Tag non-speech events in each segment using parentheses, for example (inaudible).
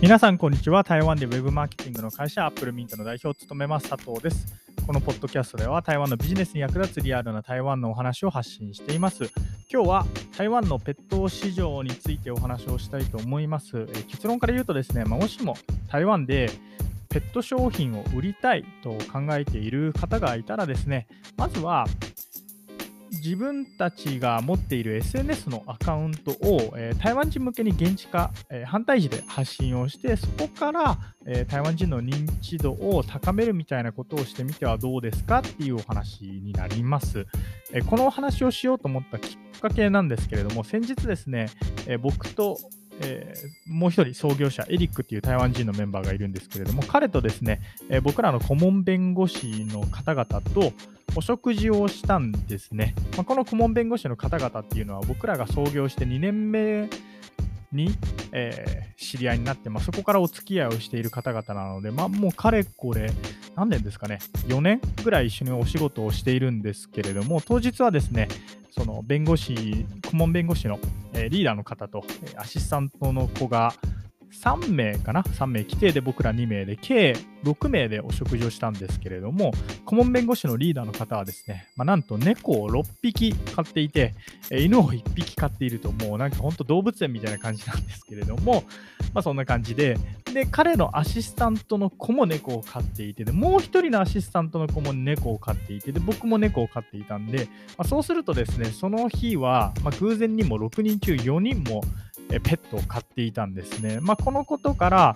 皆さん、こんにちは。台湾でウェブマーケティングの会社、アップルミントの代表を務めます佐藤です。このポッドキャストでは、台湾のビジネスに役立つリアルな台湾のお話を発信しています。今日は台湾のペット市場についてお話をしたいと思います。え結論から言うとですね、まあ、もしも台湾でペット商品を売りたいと考えている方がいたらですね、まずは自分たちが持っている SNS のアカウントを、えー、台湾人向けに現地化、えー、反対時で発信をして、そこから、えー、台湾人の認知度を高めるみたいなことをしてみてはどうですかっていうお話になります。えこのお話をしようと思ったきっかけなんですけれども、先日ですね、え僕とえー、もう一人創業者、エリックっていう台湾人のメンバーがいるんですけれども、彼とですね、えー、僕らの顧問弁護士の方々とお食事をしたんですね。まあ、この顧問弁護士の方々っていうのは僕らが創業して2年目に、えー、知り合いになって、まあ、そこからお付き合いをしている方々なので、まあ、もうかれこれ、何年ですかね、4年ぐらい一緒にお仕事をしているんですけれども、当日はですね、その弁護士、顧問弁護士の、え、リーダーの方と、アシスタントの子が、3名かな ?3 名規定で僕ら2名で、計6名でお食事をしたんですけれども、顧問弁護士のリーダーの方はですね、まあ、なんと猫を6匹飼っていて、犬を1匹飼っていると、もうなんか本当動物園みたいな感じなんですけれども、まあ、そんな感じで、で、彼のアシスタントの子も猫を飼っていて、で、もう1人のアシスタントの子も猫を飼っていて、で、僕も猫を飼っていたんで、まあ、そうするとですね、その日は、ま偶然にも6人中4人もペットを飼っていたんですね。まあ、このことから、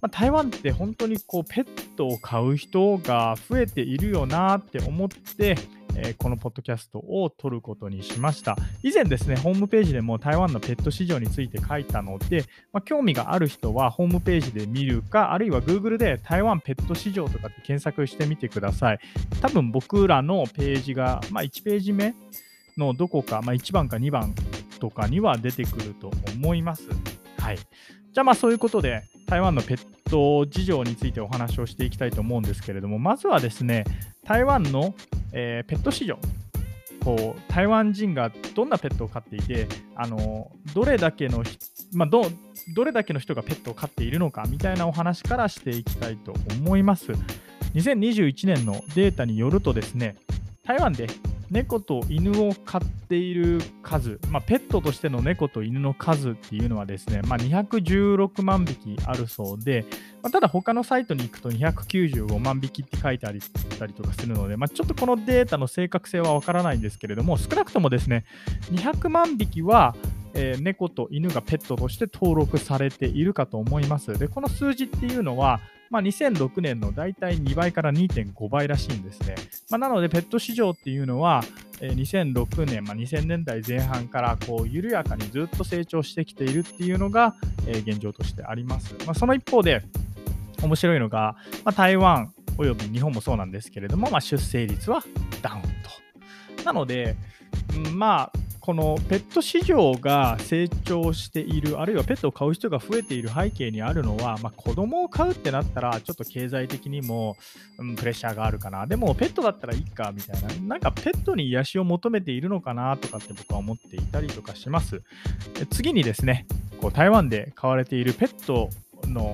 まあ、台湾って本当にこうペットを飼う人が増えているよなって思って、えー、このポッドキャストを撮ることにしました。以前ですね、ホームページでも台湾のペット市場について書いたので、まあ、興味がある人はホームページで見るか、あるいは Google で台湾ペット市場とかって検索してみてください。多分僕らのページが、まあ、1ページ目のどこか、まあ、1番か2番とかには出てくると思います。はい。じゃあまあそういうことで台湾のペット事情についてお話をしていきたいと思うんですけれども、まずはですね、台湾の、えー、ペット市場。こう台湾人がどんなペットを飼っていて、あのどれだけの、まあ、どどれだけの人がペットを飼っているのかみたいなお話からしていきたいと思います。2021年のデータによるとですね、台湾で猫と犬を飼っている数、まあ、ペットとしての猫と犬の数っていうのはですね、まあ、216万匹あるそうで、まあ、ただ他のサイトに行くと295万匹って書いてあったりとかするので、ま、ちょっとこのデータの正確性はわからないんですけれども、少なくともですね、200万匹はえー、猫と犬がペットとして登録されているかと思います。で、この数字っていうのは、まあ、2006年の大体2倍から2.5倍らしいんですね。まあ、なので、ペット市場っていうのは、えー、2006年、まあ、2000年代前半からこう緩やかにずっと成長してきているっていうのが、えー、現状としてあります。まあ、その一方で、面白いのが、まあ、台湾および日本もそうなんですけれども、まあ、出生率はダウンと。なので、まあ、このペット市場が成長している、あるいはペットを飼う人が増えている背景にあるのは、まあ、子供を飼うってなったら、ちょっと経済的にも、うん、プレッシャーがあるかな。でも、ペットだったらいいか、みたいな。なんか、ペットに癒しを求めているのかな、とかって僕は思っていたりとかします。次にですね、こう台湾で飼われているペットの、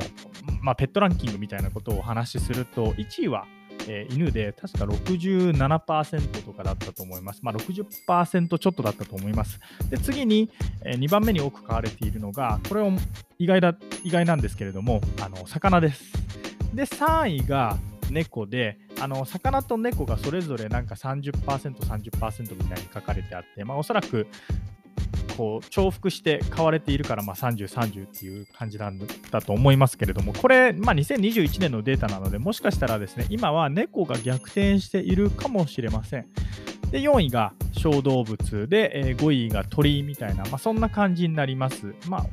まあ、ペットランキングみたいなことをお話しすると、1位は、えー、犬で確か67%とかだったと思います。まあ、60%ちょっとだったと思います。で次に、えー、2番目に多く飼われているのが、これは意外だ意外なんですけれども、あの魚です。で、3位が猫で、あの魚と猫がそれぞれなんか30%、30%みたいに書かれてあって、まあ、おそらくこう重複して買われているから、まあ、30、30っていう感じなんだと思いますけれども、これ、まあ、2021年のデータなので、もしかしたらですね、今は猫が逆転しているかもしれません。で、4位が小動物で、え、5位が鳥みたいな、まあ、そんな感じになります。まあ、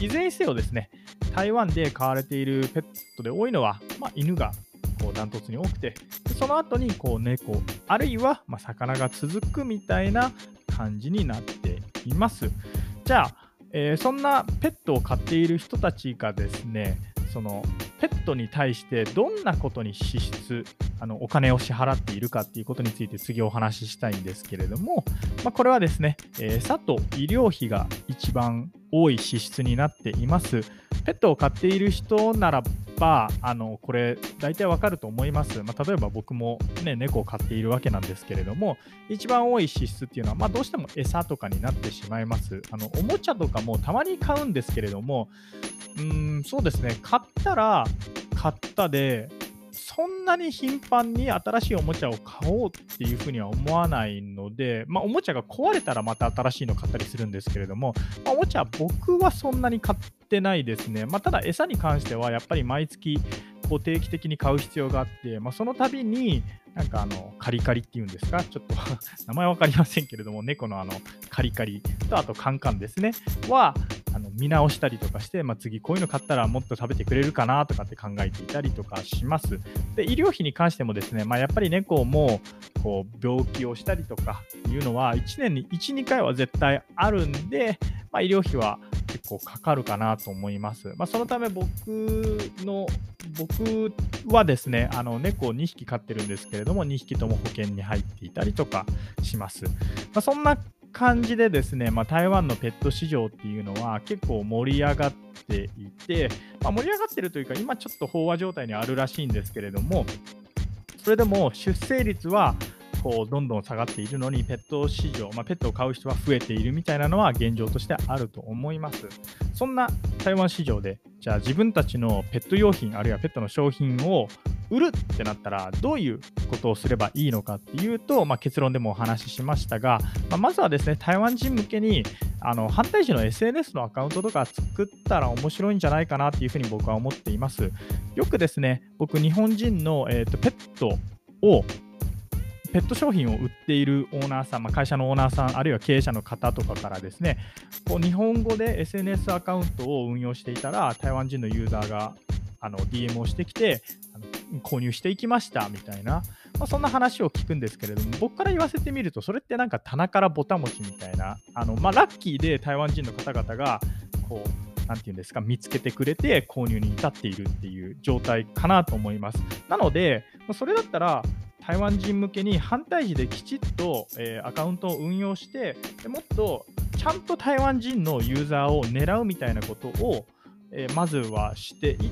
いずれにせよですね、台湾で飼われているペットで多いのは、まあ、犬がこうダントツに多くて、その後にこう猫、あるいはま魚が続くみたいな感じになっています。じゃあ、えー、そんなペットを飼っている人たちがですね、そのペットに対してどんなことに支出あのお金を支払っているかっていうことについて次お話ししたいんですけれども、まあ、これはですね、えー、餌と医療費が一番多い支出になっています。ペットを飼っている人ならば、あのこれ、大体わかると思います。まあ、例えば僕も、ね、猫を飼っているわけなんですけれども、一番多い支出っていうのは、まあ、どうしても餌とかになってしまいます。あのおもちゃとかもたまに買うんですけれども、うん、そうですね、買ったら買ったで、そんなに頻繁に新しいおもちゃを買おうっていうふうには思わないので、まあ、おもちゃが壊れたらまた新しいの買ったりするんですけれども、まあ、おもちゃ僕はそんなに買ってないですね。まあ、ただ餌に関してはやっぱり毎月こう定期的に買う必要があって、まあ、その度になんかあのカリカリっていうんですか、ちょっと (laughs) 名前わかりませんけれども、猫のあのカリカリとあとカンカンですね、はあの見直したりとかして、まあ、次こういうの買ったらもっと食べてくれるかなとかって考えていたりとかします。で、医療費に関してもですね、まあ、やっぱり猫もこう病気をしたりとかいうのは1年に1、2回は絶対あるんで、まあ、医療費は結構かかるかなと思います。まあ、そのため僕の、僕はですね、あの猫を2匹飼ってるんですけれども、2匹とも保険に入っていたりとかします。まあ、そんな感じでですね、まあ、台湾のペット市場っていうのは結構盛り上がっていて、まあ、盛り上がってるというか、今ちょっと飽和状態にあるらしいんですけれども、それでも出生率はこうどんどん下がっているのに、ペット市場、まあ、ペットを買う人は増えているみたいなのは現状としてあると思います。そんな台湾市場で、じゃあ自分たちのペット用品、あるいはペットの商品を売るってなったらどういうことをすればいいのかっていうと、まあ、結論でもお話ししましたが、まあ、まずはですね台湾人向けにあの反対時の SNS のアカウントとか作ったら面白いんじゃないかなっていうふうに僕は思っています。よくですね僕日本人の、えーと、ペットをペット商品を売っているオーナーさん、まあ、会社のオーナーさん、あるいは経営者の方とかからですね、こう日本語で SNS アカウントを運用していたら、台湾人のユーザーがあの DM をしてきて、あの購入していきましたみたいな、まあ、そんな話を聞くんですけれども、僕から言わせてみると、それってなんか棚からぼたもちみたいな、あのまあ、ラッキーで台湾人の方々が、こう、なんていうんですか、見つけてくれて購入に至っているっていう状態かなと思います。なので、それだったら、台湾人向けに反対時できちっと、えー、アカウントを運用してでもっとちゃんと台湾人のユーザーを狙うみたいなことを、えー、まずはしていっ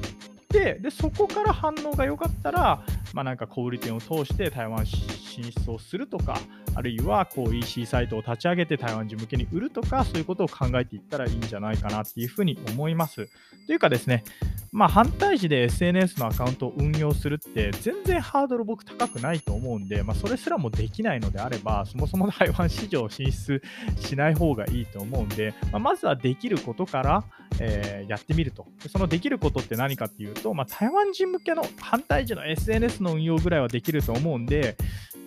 てでそこから反応が良かったら、まあ、なんか小売店を通して台湾進出をするとかあるいはこう EC サイトを立ち上げて台湾人向けに売るとかそういうことを考えていったらいいんじゃないかなっていうふうに思います。というかですねまあ、反対時で SNS のアカウントを運用するって全然ハードル僕高くないと思うんで、まあ、それすらもできないのであれば、そもそも台湾市場進出しない方がいいと思うんで、まあ、まずはできることから、えー、やってみると。そのできることって何かっていうと、まあ、台湾人向けの反対時の SNS の運用ぐらいはできると思うんで、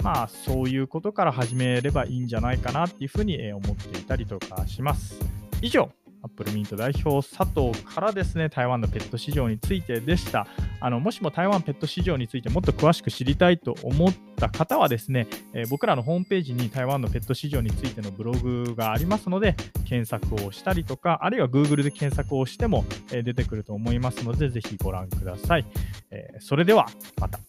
まあ、そういうことから始めればいいんじゃないかなっていうふうに思っていたりとかします。以上、アップルミント代表佐藤からですね、台湾のペット市場についてでした。あのもしも台湾ペット市場についてもっと詳しく知りたいと思った方はですね、えー、僕らのホームページに台湾のペット市場についてのブログがありますので、検索をしたりとか、あるいは Google で検索をしても、えー、出てくると思いますので、ぜひご覧ください。えー、それではまた。